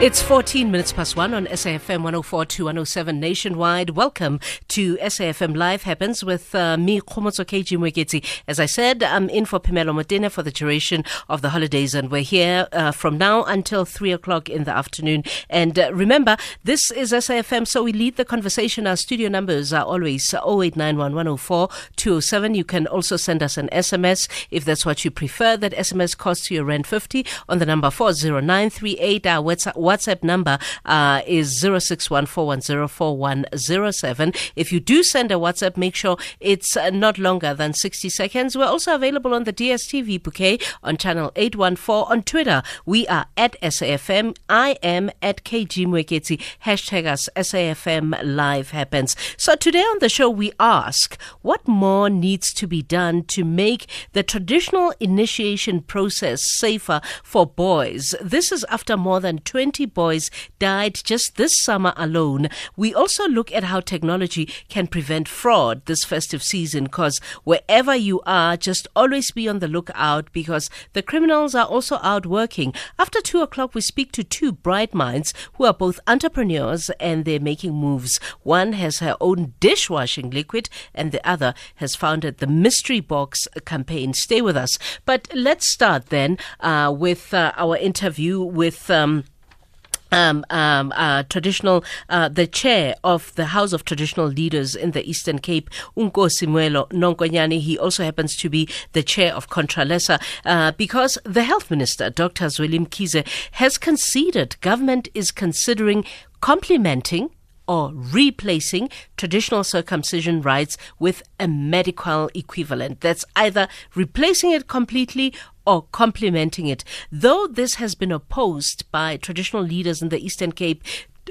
It's 14 minutes past one on SAFM 104 to 107 nationwide. Welcome to SAFM Live Happens with uh, me, Khomotso KG Mweketi. As I said, I'm in for Pamela Modena for the duration of the holidays, and we're here uh, from now until 3 o'clock in the afternoon. And uh, remember, this is SAFM, so we lead the conversation. Our studio numbers are always 0891 104 207. You can also send us an SMS if that's what you prefer. That SMS costs you rent 50 on the number 40938. Our WhatsApp WhatsApp number uh, is 0614104107. If you do send a WhatsApp, make sure it's uh, not longer than 60 seconds. We're also available on the DSTV bouquet on channel 814 on Twitter. We are at SAFM. I am at KG Mweketi. Hashtag us SAFM Live Happens. So today on the show, we ask what more needs to be done to make the traditional initiation process safer for boys. This is after more than 20 20 boys died just this summer alone. We also look at how technology can prevent fraud this festive season because wherever you are, just always be on the lookout because the criminals are also out working. After two o'clock, we speak to two bright minds who are both entrepreneurs and they're making moves. One has her own dishwashing liquid and the other has founded the Mystery Box campaign. Stay with us. But let's start then uh, with uh, our interview with. Um, um, um, uh, traditional, uh, the chair of the House of Traditional Leaders in the Eastern Cape, uNkosi Mwelo Nonkonyane. He also happens to be the chair of Contralesa uh, because the Health Minister, Dr. Zweli Mkhize, has conceded government is considering complementing or replacing traditional circumcision rites with a medical equivalent. That's either replacing it completely or complementing it. Though this has been opposed by traditional leaders in the Eastern Cape,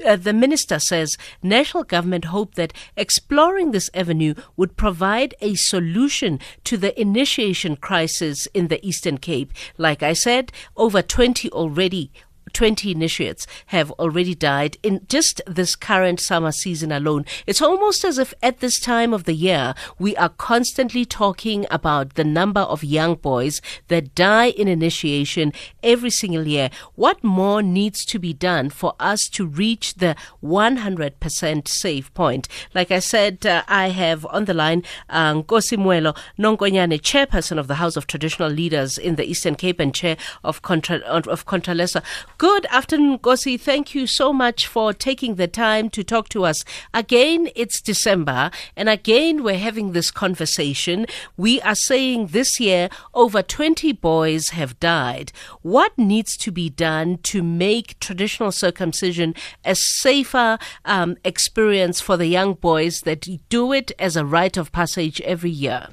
uh, the minister says national government hope that exploring this avenue would provide a solution to the initiation crisis in the Eastern Cape. Like I said, over 20 already 20 initiates have already died in just this current summer season alone. It's almost as if at this time of the year, we are constantly talking about the number of young boys that die in initiation every single year. What more needs to be done for us to reach the 100% safe point? Like I said, uh, I have on the line uh, Nkosi Mwelo chairperson of the House of Traditional Leaders in the Eastern Cape and chair of, Contra- of Contralesa. Good afternoon, Gosi. Thank you so much for taking the time to talk to us. Again, it's December, and again, we're having this conversation. We are saying this year over 20 boys have died. What needs to be done to make traditional circumcision a safer um, experience for the young boys that do it as a rite of passage every year?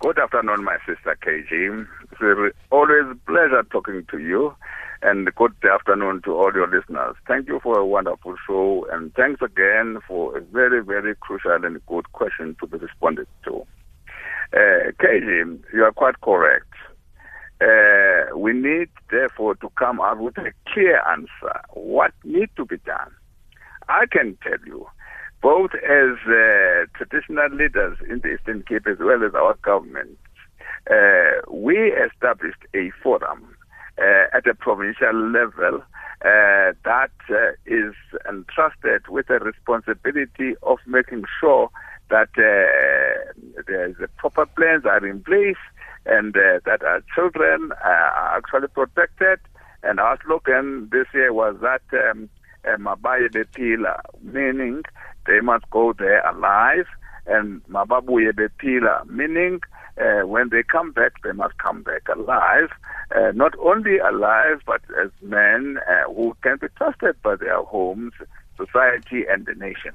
Good afternoon, my sister KG. It's always a pleasure talking to you. And good afternoon to all your listeners. Thank you for a wonderful show, and thanks again for a very, very crucial and good question to be responded to. Uh, KG, you are quite correct. Uh, we need, therefore, to come up with a clear answer. What needs to be done? I can tell you, both as uh, traditional leaders in the Eastern Cape as well as our government, uh, we established a forum at a provincial level uh, that uh, is entrusted with the responsibility of making sure that the proper plans are in place and that our children are actually protected. And our slogan this year was that um, Betila, meaning they must go there alive, and Mababuye Betila, meaning uh, when they come back, they must come back alive, uh, not only alive, but as men uh, who can be trusted by their homes, society, and the nation.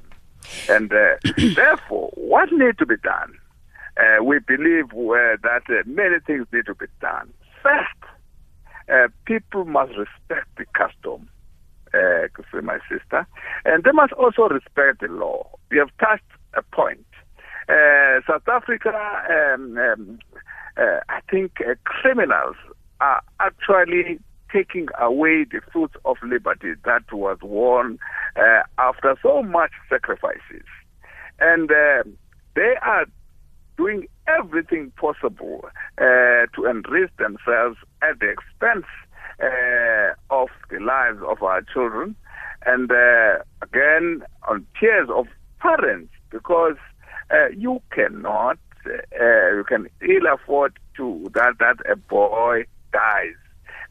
And uh, therefore, what needs to be done? Uh, we believe uh, that many things need to be done. First, people must respect the custom, uh, my sister, and they must also respect the law. We have touched a point South Africa, um, um, uh, I think uh, criminals are actually taking away the fruits of liberty that was won uh, after so much sacrifices. And uh, they are doing everything possible uh, to enrich themselves at the expense of the lives of our children, and uh, again on tears of parents because uh, you cannot, uh, you can ill afford to that that a boy dies,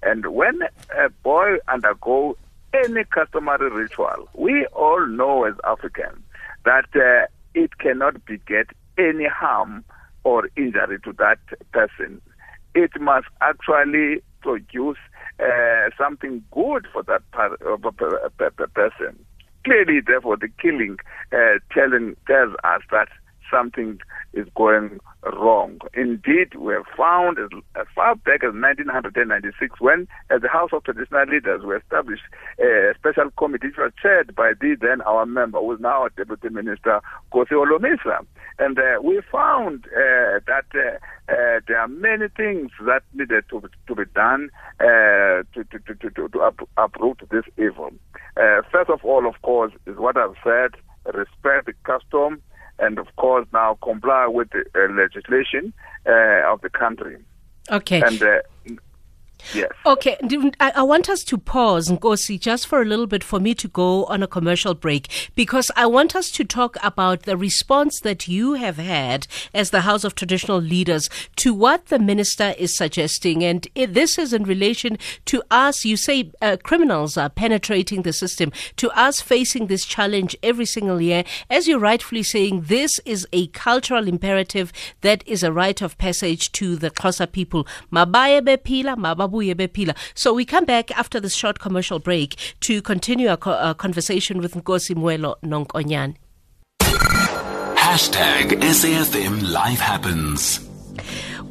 and when a boy undergo any customary ritual, we all know as Africans that uh, it cannot beget any harm or injury to that person. It must actually produce uh, something good for that uh, person. Clearly, therefore, the killing uh, telling, tells us that something is going wrong. Indeed, we have found as, far back as 1996 when, as the House of Traditional Leaders, we established a special committee which was chaired by the then our member, who is now Deputy Minister, Kosi Holomisa. And uh, we found uh, that uh, uh, there are many things that needed to, to be done uh, to, to, to, to, to up, uproot this evil. Uh, first of all, of course, is what I've said, respect the custom, and of course now comply with the uh, legislation uh, of the country. Okay. And uh, Yes. Okay, I, want us to pause, Nkosi, just for a little bit for me to go on a commercial break because I want us to talk about the response that you have had as the House of Traditional Leaders to what the minister is suggesting. And this is in relation to us, you say uh, criminals are penetrating the system, to us facing this challenge every single year. As you're rightfully saying, this is a cultural imperative that is a rite of passage to the Xhosa people. Mabaye bepila, babuye. So we come back after this short commercial break to continue our, co- our conversation with Nkosi Mwelo Nonkonyane. Hashtag SAFM Life Happens.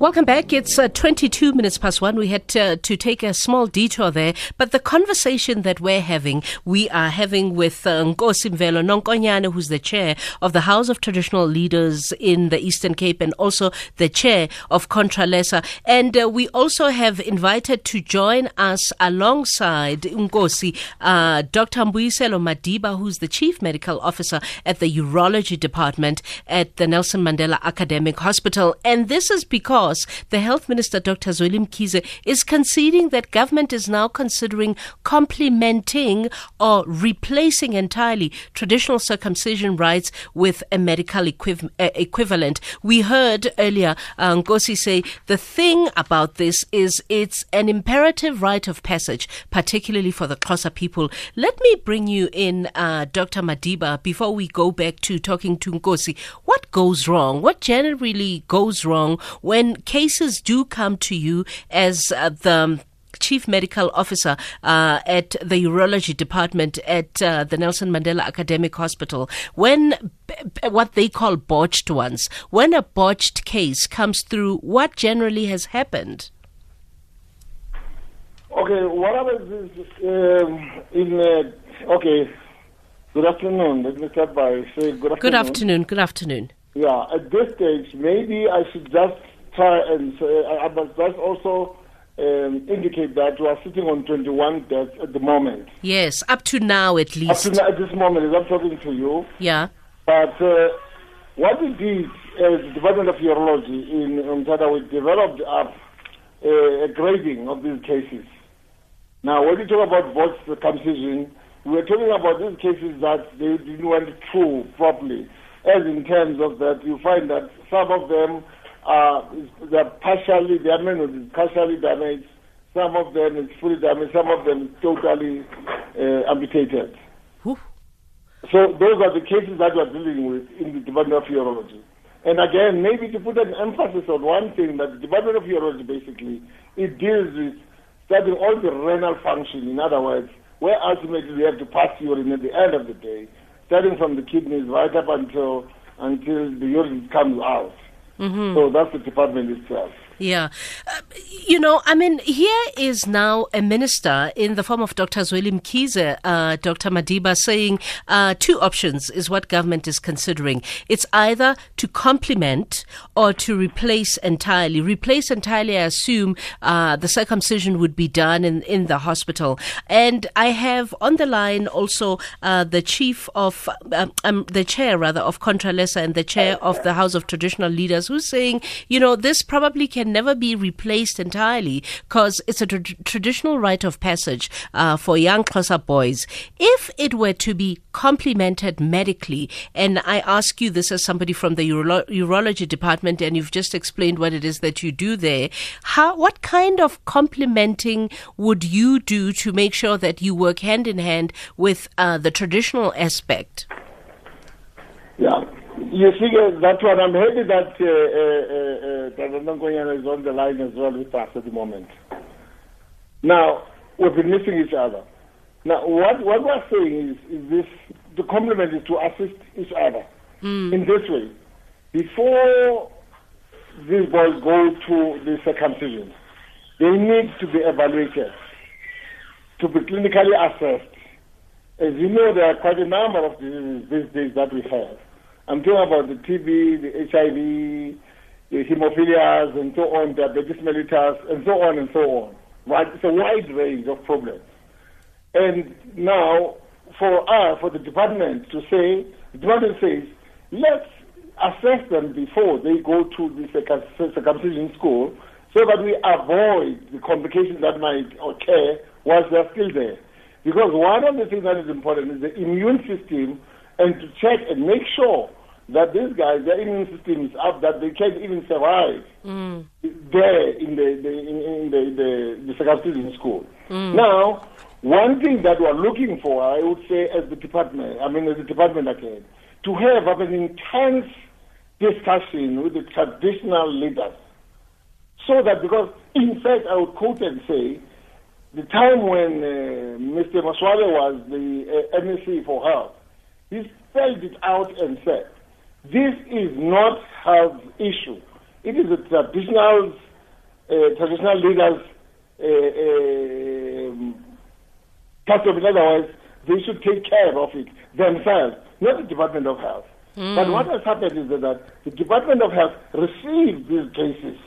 Welcome back. It's uh, 22 minutes past one. We had to take a small detour there, but the conversation that we're having, we are having with uh, Nkosi Mwelo who's the chair of the House of Traditional Leaders in the Eastern Cape and also the chair of Contralesa. And uh, we also have invited to join us alongside Nkosi, uh, Dr. Mbuyiselo Madiba, who's the chief medical officer at the urology department at the Nelson Mandela Academic Hospital. And this is because course, the Health Minister, Dr. Zweli Mkhize, is conceding that government is now considering complementing or replacing entirely traditional circumcision rights with a medical equiv- uh, equivalent. We heard earlier uh, Nkosi say the thing about this is it's an imperative rite of passage, particularly for the Xhosa people. Let me bring you in, uh, Dr. Madiba, before we go back to talking to Nkosi. What goes wrong? What generally goes wrong when cases do come to you as uh, the chief medical officer uh, at the urology department at uh, the Nelson Mandela Academic Hospital, when b- what they call botched ones, when a botched case comes through, what generally has happened? Okay, what happens is um, in uh, okay. Good afternoon. Let me start by saying good afternoon. Good afternoon. Good afternoon. Yeah, at this stage, maybe I should just try and say, I must just also um, indicate that we are sitting on 21 deaths at the moment. Yes, up to now at least. Up to now, at this moment, as I'm talking to you. Yeah. But uh, what we did as the Department of Urology in Umtata, we developed up a, a grading of these cases. Now, when we talk about both circumcision, we're talking about these cases that they didn't went through properly, as in terms of that you find that some of them uh, they're partially, their men partially damaged. Some of them is fully damaged. Some of them totally uh, amputated. Whew. So those are the cases that we're dealing with in the Department of Urology. And again, maybe to put an emphasis on one thing, that the Department of Urology basically, it deals with studying all the renal function. In other words, where ultimately we have to pass urine at the end of the day, starting from the kidneys right up until until the urine comes out. Mm-hmm. So that's the department itself. Yeah. Uh, you know, I mean, here is now a minister in the form of Dr. Zweli Mkhize, uh, Dr. Madiba, saying uh, two options is what government is considering. It's either to complement or to replace entirely. Replace entirely, I assume uh, the circumcision would be done in, in the hospital. And I have on the line also uh, the chief of, um, um, the chair rather, of Contralesa and the chair of the House of Traditional Leaders who's saying, you know, this probably can never be replaced entirely because it's a tra- traditional rite of passage uh, for young Xhosa boys. If it were to be complemented medically, and I ask you this as somebody from the uro- urology department, and you've just explained what it is that you do there, how what kind of complementing would you do to make sure that you work hand in hand with uh, the traditional aspect? Yeah. You see, uh, that's what I'm happy that uh, uh, uh, uh is on the line as well with us at the moment. Now, we've been missing each other. Now, what, what we're saying is, is this, the complement is to assist each other mm. in this way. Before these boys go to the circumcision, they need to be evaluated, to be clinically assessed. As you know, there are quite a number of diseases these days that we have. I'm talking about the TB, the HIV, the hemophilias, and so on, diabetes mellitus, and so on and so on. Right? It's a wide range of problems. And now, for us, for the department to say, the department says, let's assess them before they go to the circumcision school so that we avoid the complications that might occur whilst they're still there. Because one of the things that is important is the immune system and to check and make sure that these guys, their immune system is up, that they can't even survive mm. there in the, the in, in the, the, the circumcision school. Mm. Now, one thing that we're looking for, I would say, as the department, I mean, as the department again, to have an intense discussion with the traditional leaders. So that, because, in fact, I would quote and say, the time when uh, Mr. Masualle was the uh, MEC for health, he spelled it out and said, this is not health issue. It is a traditional, uh, traditional leaders' uh, um, custom. In other words, they should take care of it themselves, not the Department of Health. Mm. But what has happened is that the Department of Health received these cases,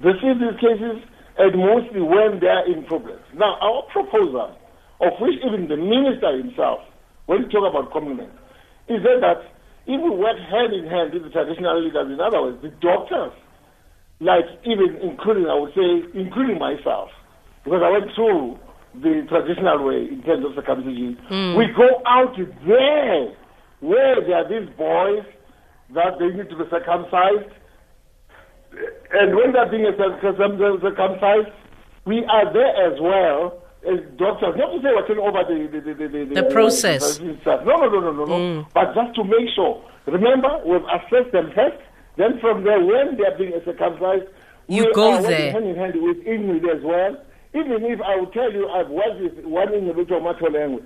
received these cases, and mostly when they are in problems. Now, our proposal, of which even the minister himself, when he talk about complement, is that if we work hand in hand with the traditional leaders, in other words, the doctors, like even including, I would say, including myself, because I went through the traditional way in terms of circumcision, mm. we go out there where there are these boys that they need to be circumcised. And when they're being circumcised, we are there as well doctors. Not to say we're taking over the the, the, the, the, process. no, no, no, no, no, no. Mm. But just to make sure. Remember, we've assessed them first. Then from there, when they are being circumcised, you we go are there. hand in hand with Ingrid as well. Even if I will tell you I've worked with one individual Macho language,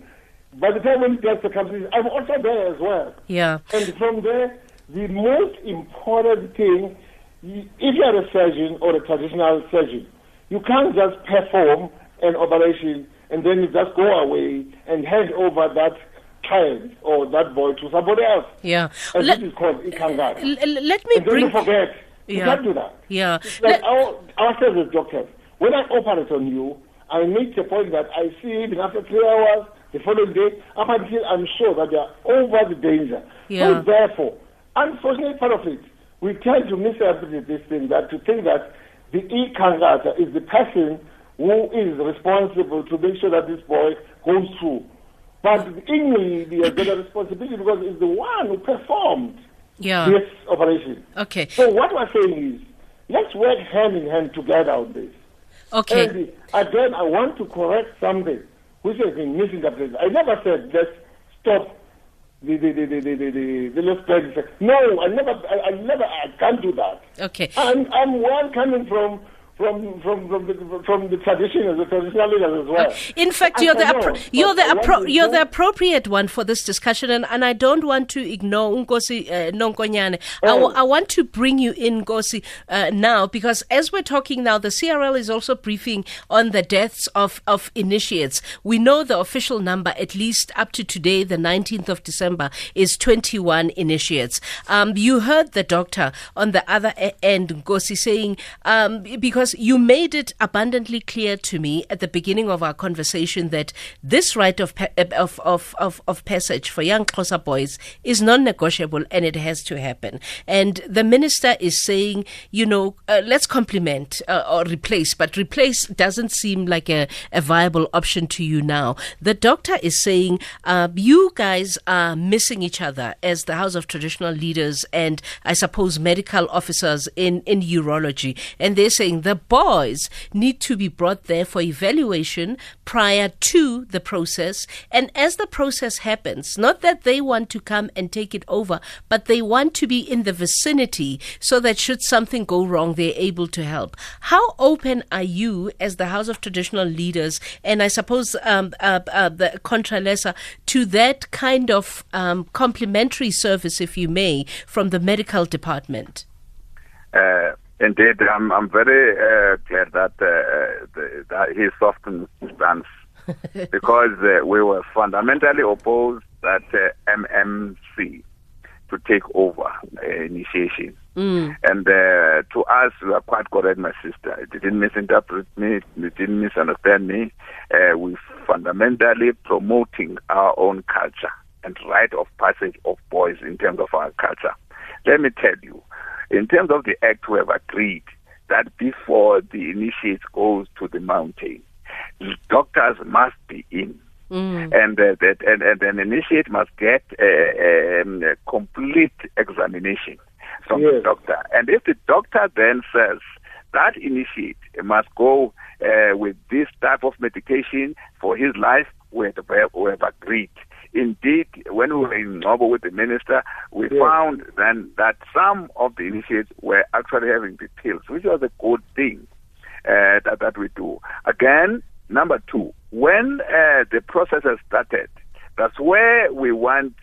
by the time when it gets circumcision, I'm also there as well. Yeah. And from there, the most important thing, if you're a surgeon or a traditional surgeon, you can't just perform an operation and then you just go away and hand over that child or that boy to somebody else. Yeah. And let, this is called ikangata. L- let me and bring... you forget. Yeah. You can't do that. Yeah. Like let... our, ourselves as doctors, when I operate on you, I make the point that I see even after three hours, the following day, up until I'm sure that they are over the danger. Yeah. So therefore, unfortunately part of it, we tend to misinterpret this thing, that to think that the ikangata is the person who is responsible to make sure that this boy goes through. But English has got a responsibility because it's the one who performed yeah. this operation. Okay. So what we're saying is, let's work hand in hand together on this. Okay. And again, I want to correct something which has been misinterpreted. I never said let's stop the the the the the the, the, let's No, I never I, I never I can't do that. Okay. I'm I'm one coming from from from from the, from the tradition the traditional leaders as well. In fact, you're the appro- you're the appro- you're the appropriate one for this discussion, and, and I don't want to ignore Nkosi uh, Nonkonyane. Oh. I, w- I want to bring you in, Nkosi, uh, now because as we're talking now, the CRL is also briefing on the deaths of of initiates. We know the official number, at least up to today, the 19th of December, is 21 initiates. Um, you heard the doctor on the other end, Nkosi, saying um, because because you made it abundantly clear to me at the beginning of our conversation that this right of of of of, of passage for young Xhosa boys is non-negotiable and it has to happen. And the minister is saying, you know, uh, let's complement uh, or replace, but replace doesn't seem like a, a viable option to you now. The doctor is saying uh, you guys are missing each other as the House of Traditional Leaders and I suppose medical officers in, in urology. And they're saying the boys need to be brought there for evaluation prior to the process. And as the process happens, not that they want to come and take it over, but they want to be in the vicinity so that should something go wrong, they're able to help. How open are you as the House of Traditional Leaders and I suppose um, uh, uh, the Contralesa to that kind of um, complementary service, if you may, from the medical department? Uh, indeed, I'm, I'm very uh, glad that, uh, the, that he softened his stance because uh, we were fundamentally opposed that uh, MMC to take over uh, initiation. Mm. And uh, to us, you are quite correct, my sister. It didn't misinterpret me, it didn't misunderstand me. Uh, we fundamentally promoting our own culture and rite of passage of boys in terms of our culture. Let me tell you, in terms of the act, we have agreed that before the initiate goes to the mountain, doctors must be in. Mm. And uh, that and, and an initiate must get a, um, a complete examination from the doctor. And if the doctor then says that initiate must go uh, with this type of medication for his life, we have, we have agreed. Indeed, when we were in Nobo with the minister, we Yes. found then that some of the initiates were actually having the pills, which was a good thing uh, that, that we do. Again, number two, when uh, the process has started, that's where we want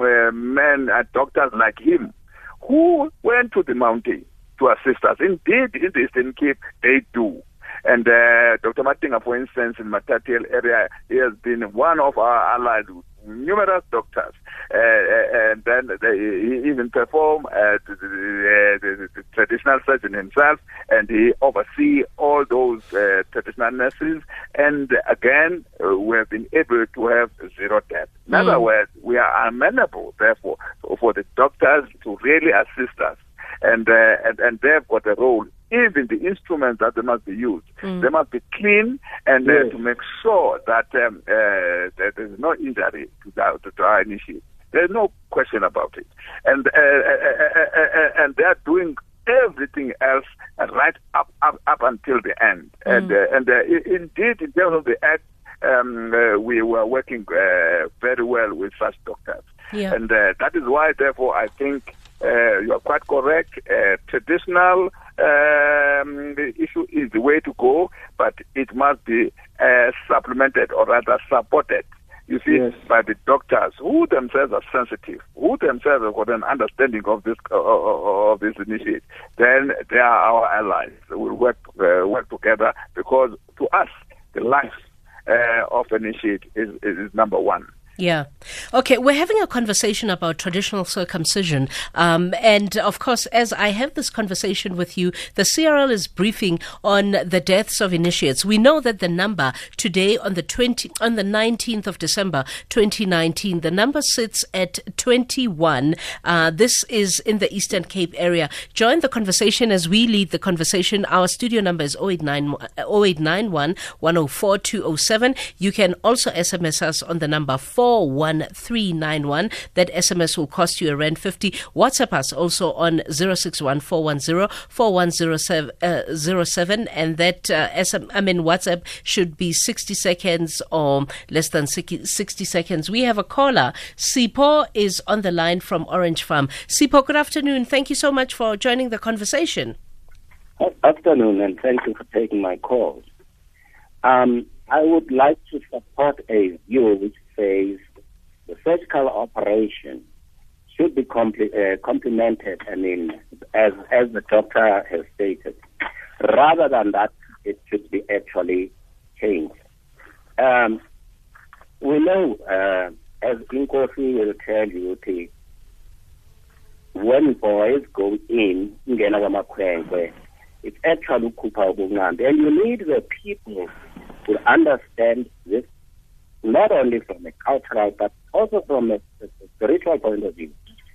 uh, men, uh, doctors like him, who went to the mountain to assist us. Indeed, in the Eastern Cape, they do. And uh, Dr. Matinga, for instance, in Matatiele area, he has been one of our allies numerous doctors. Uh, uh, and then they, he even perform uh, the, the, the, the traditional surgeon himself, and he oversee all those uh, traditional nurses. And again, uh, we have been able to have zero death. In other Mm. words, we are amenable, therefore, for the doctors to really assist us and uh, and and they've got a role. Even the instruments that they must be used, they must be clean and uh, to make sure that um, uh, that there's no injury to, the, to, our initiate. There's no question about it, and uh, uh, uh, uh, and they're doing everything else right up up up until the end. And uh, and uh, indeed, in terms of the act, um, uh, we were working uh, very well with such doctors. Yeah. And uh, that is why, therefore, I think uh, you are quite correct. Uh, traditional um, issue is the way to go, but it must be uh, supplemented or rather supported. You see, Yes. by the doctors who themselves are sensitive, who themselves have got an understanding of this uh, of this initiative, then they are our allies. We'll work uh, work together because to us, the life uh, of initiate is, is, is number one. Yeah. Okay, we're having a conversation about traditional circumcision. Um, and of course, as I have this conversation with you, the CRL is briefing on the deaths of initiates. We know that the number today on the 20, on the 19th of December 2019, the number sits at 21. Uh, this is in the Eastern Cape area. Join the conversation as we lead the conversation. Our studio number is 089, 0891 104 207. You can also SMS us on the number 41391. That SMS will cost you a rand 50. WhatsApp us also on 061 410 4107 uh, 07, and that uh, SM, I mean WhatsApp should be 60 seconds or less than 60 60 seconds. We have a caller. Sipho is on the line from Orange Farm. Sipho, good afternoon. Thank you so much for joining the conversation. Good afternoon, and thank you for taking my call. Um, I would like to support a view which says the surgical operation should be compli- uh, complemented, I mean, as, as the doctor has stated. Rather than that, it should be actually changed. Um, we know, uh, as Inkosi will tell you, the, when boys go in, It's actually Kupa. And you need the people to understand this, not only from cultural, but also from a, spiritual point of view.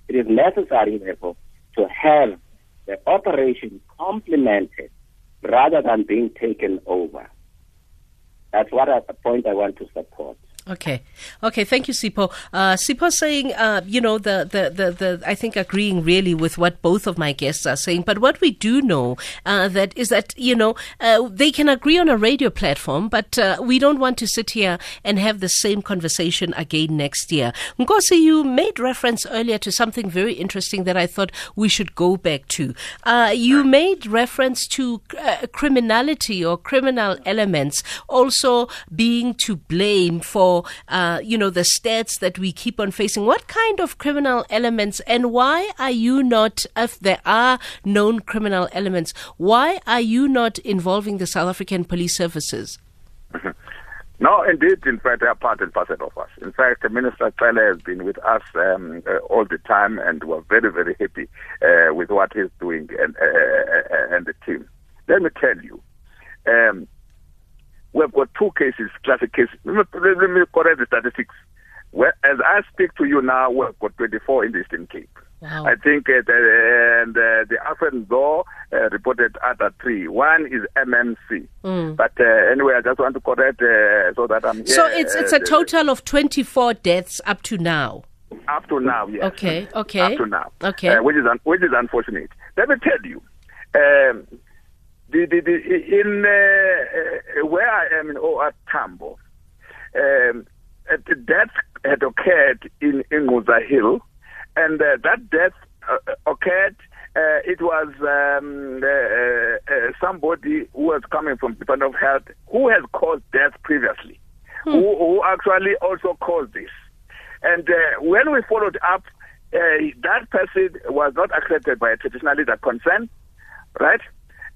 It is necessary, therefore, to have the operation complemented rather than being taken over. That's what a point I want to support. Okay, okay. Thank you, Sipho. Uh, Sipho saying, uh, you know, the, the the the I think agreeing really with what both of my guests are saying. But what we do know uh, that is that you know uh, they can agree on a radio platform, but uh, we don't want to sit here and have the same conversation again next year. Nkosi, you made reference earlier to something very interesting that I thought we should go back to. Uh, you made reference to uh, criminality or criminal elements also being to blame for uh, you know, the stats that we keep on facing. What kind of criminal elements and why are you not, if there are known criminal elements, why are you not involving the South African police services? No, indeed, in fact, they are part and parcel of us. In fact, Minister Cele has been with us um, uh, all the time, and we're very, very happy uh, with what he's doing and, uh, uh, uh and the team. Let me tell you, um, we've got two cases, classic cases. Let me, correct the statistics. Well, as I speak to you now, we've got 24 in the Eastern Cape. Wow. I think uh, the, and, uh, the Alfred Nzo uh, reported other three. One is MMC. Mm. But uh, anyway, I just want to correct uh, so that I'm here. So it's it's a uh, total of 24 deaths up to now. Up to now, yes. Okay, okay. Up to now. Okay. Which, is un- which is unfortunate. Let me tell you. Um, the, the, the, in uh, uh, where I am in OR Tambo, um, uh, the death had occurred in in Muza Hill, and uh, that death uh, occurred. Uh, it was um, uh, uh, somebody who was coming from Department of Health who has caused death previously, who, who actually also caused this. And uh, when we followed up, uh, that person was not accepted by a traditional leader concerned, right?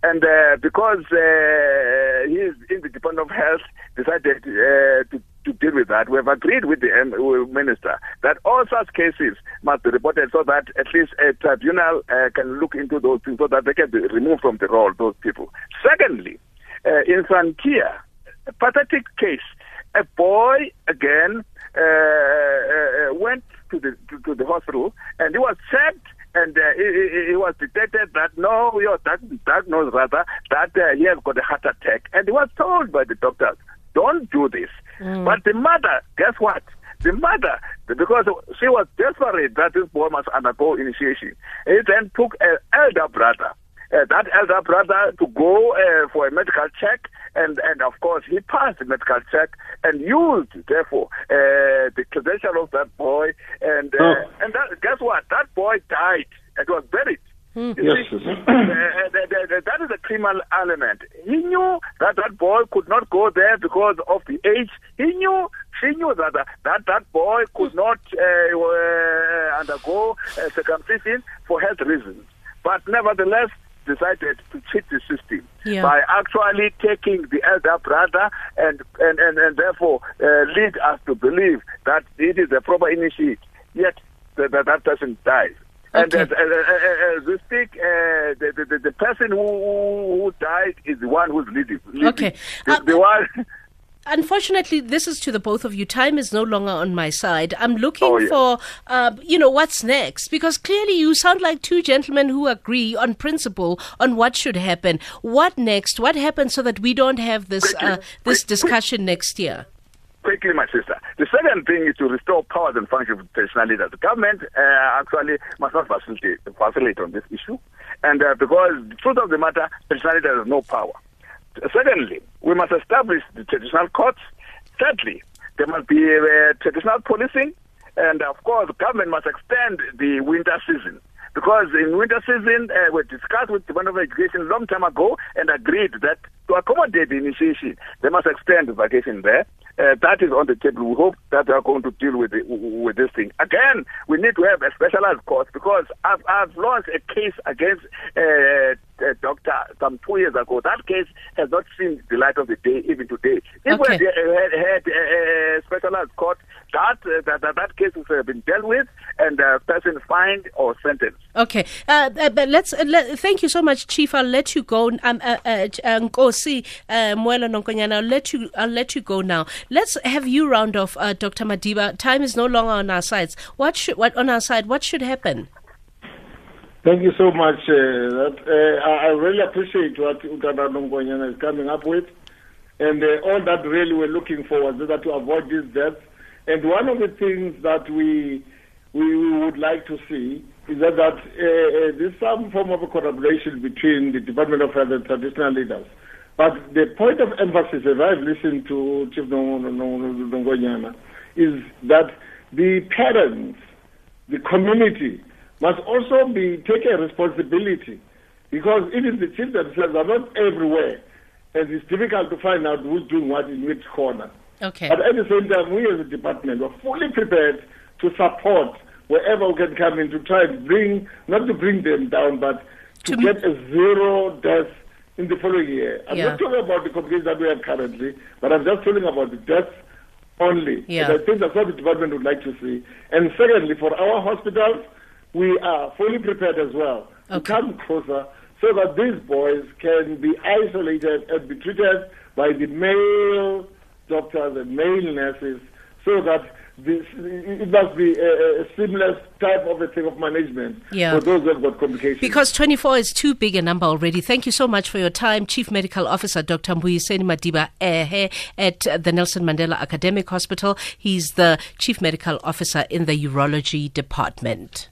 And uh, because uh, he is in the Department of Health, decided uh, to, to deal with that. We have agreed with the um, minister that all such cases must be reported so that at least a tribunal uh, can look into those things so that they can be removed from the role, those people. Secondly, uh, in Frontier, a pathetic case. A boy, again, uh, uh, went to the, to, to the hospital and he was checked and uh, it, it, was detected that no, he was diagnosed rather that uh, he has got a heart attack, and he was told by the doctors, "Don't do this." Mm. But the mother, guess what? The mother, because she was desperate that this boy must undergo initiation, he then took an elder brother. Uh, that elder brother to go uh, for a medical check, and, and of course he passed the medical check and used therefore uh, the credential of that boy, and uh, Oh. and that, guess what? That boy died and was buried. You Yes, see, uh, the- the- the- that is a criminal element. He knew that that boy could not go there because of the age. He knew, she knew that that, that, that boy could not uh, uh, undergo uh, circumcision for health reasons. But nevertheless, decided to cheat the system Yeah. by actually taking the elder brother and and, and, and therefore uh, lead us to believe that it is a proper initiate. Yet that that, that person dies. And Okay. as, as, as, as we speak, uh, the, the, the, the person who, who died is the one who's leading. leading. Okay. The, Uh, the one. Unfortunately, this is to the both of you. Time is no longer on my side. I'm looking Oh, yeah. for, uh, you know, what's next because clearly you sound like two gentlemen who agree on principle on what should happen. What next? What happens so that we don't have this uh, this discussion next year? quickly, my sister. The second thing is to restore powers and functions of traditional leaders. The government uh, actually must not facilitate, facilitate on this issue, and uh, because the truth of the matter, traditional leaders have no power. Secondly, we must establish the traditional courts. Thirdly, there must be uh, traditional policing, and of course, government must extend the winter season. Because in winter season, uh, we discussed with the Department of Education long time ago and agreed that to accommodate the initiation, they must extend the vacation there. Uh, that is on the table. We hope that they are going to deal with the, with this thing. Again, we need to have a specialized court because I've, I've launched a case against uh, a doctor some two years ago. That case has not seen the light of the day even today. If Okay. we had, had, a specialized court, that uh, that, that that case has uh, been dealt with and the person fined or sentenced. Okay, uh, uh, but let's uh, let, thank you so much, Chief. I'll let you go. Um, uh, uh, Nkosi uh, Mwelo Nonkonyane, I'll let you. I'll let you go now. Let's have you round off, uh, Dr. Madiba. Time is no longer on our sides. What should what on our side? What should happen? Thank you so much. Uh, that, uh, I really appreciate what Utana Nonkonyane is coming up with. And uh, all that really we're looking for was that to avoid these deaths. And one of the things that we, we would like to see is that, that uh, uh, there's some form of a collaboration between the Department of Health and traditional leaders. But the point of emphasis, as I've listened to Chief Nonkonyane, is that the parents, the community, must also be taking responsibility because even the children themselves are not everywhere, and it's difficult to find out who's doing what in which corner. Okay. But at the same time, we as a department are fully prepared to support wherever we can come in to try and bring, not to bring them down, but to, To- get a zero death in the following year. I'm Yeah. not talking about the complications that we have currently, but I'm just talking about the deaths only. Yeah. And I think that's what the department would like to see. And secondly, for our hospitals, we are fully prepared as well to come closer so that these boys can be isolated and be treated by the male doctors and male nurses so that this, it must be a, a seamless type of a thing of management Yeah. for those who have got complications. Because 24 is too big a number already. Thank you so much for your time, Chief Medical Officer Dr. Mbuyiselo Madiba Ehe at the Nelson Mandela Academic Hospital. He's the Chief Medical Officer in the Urology Department.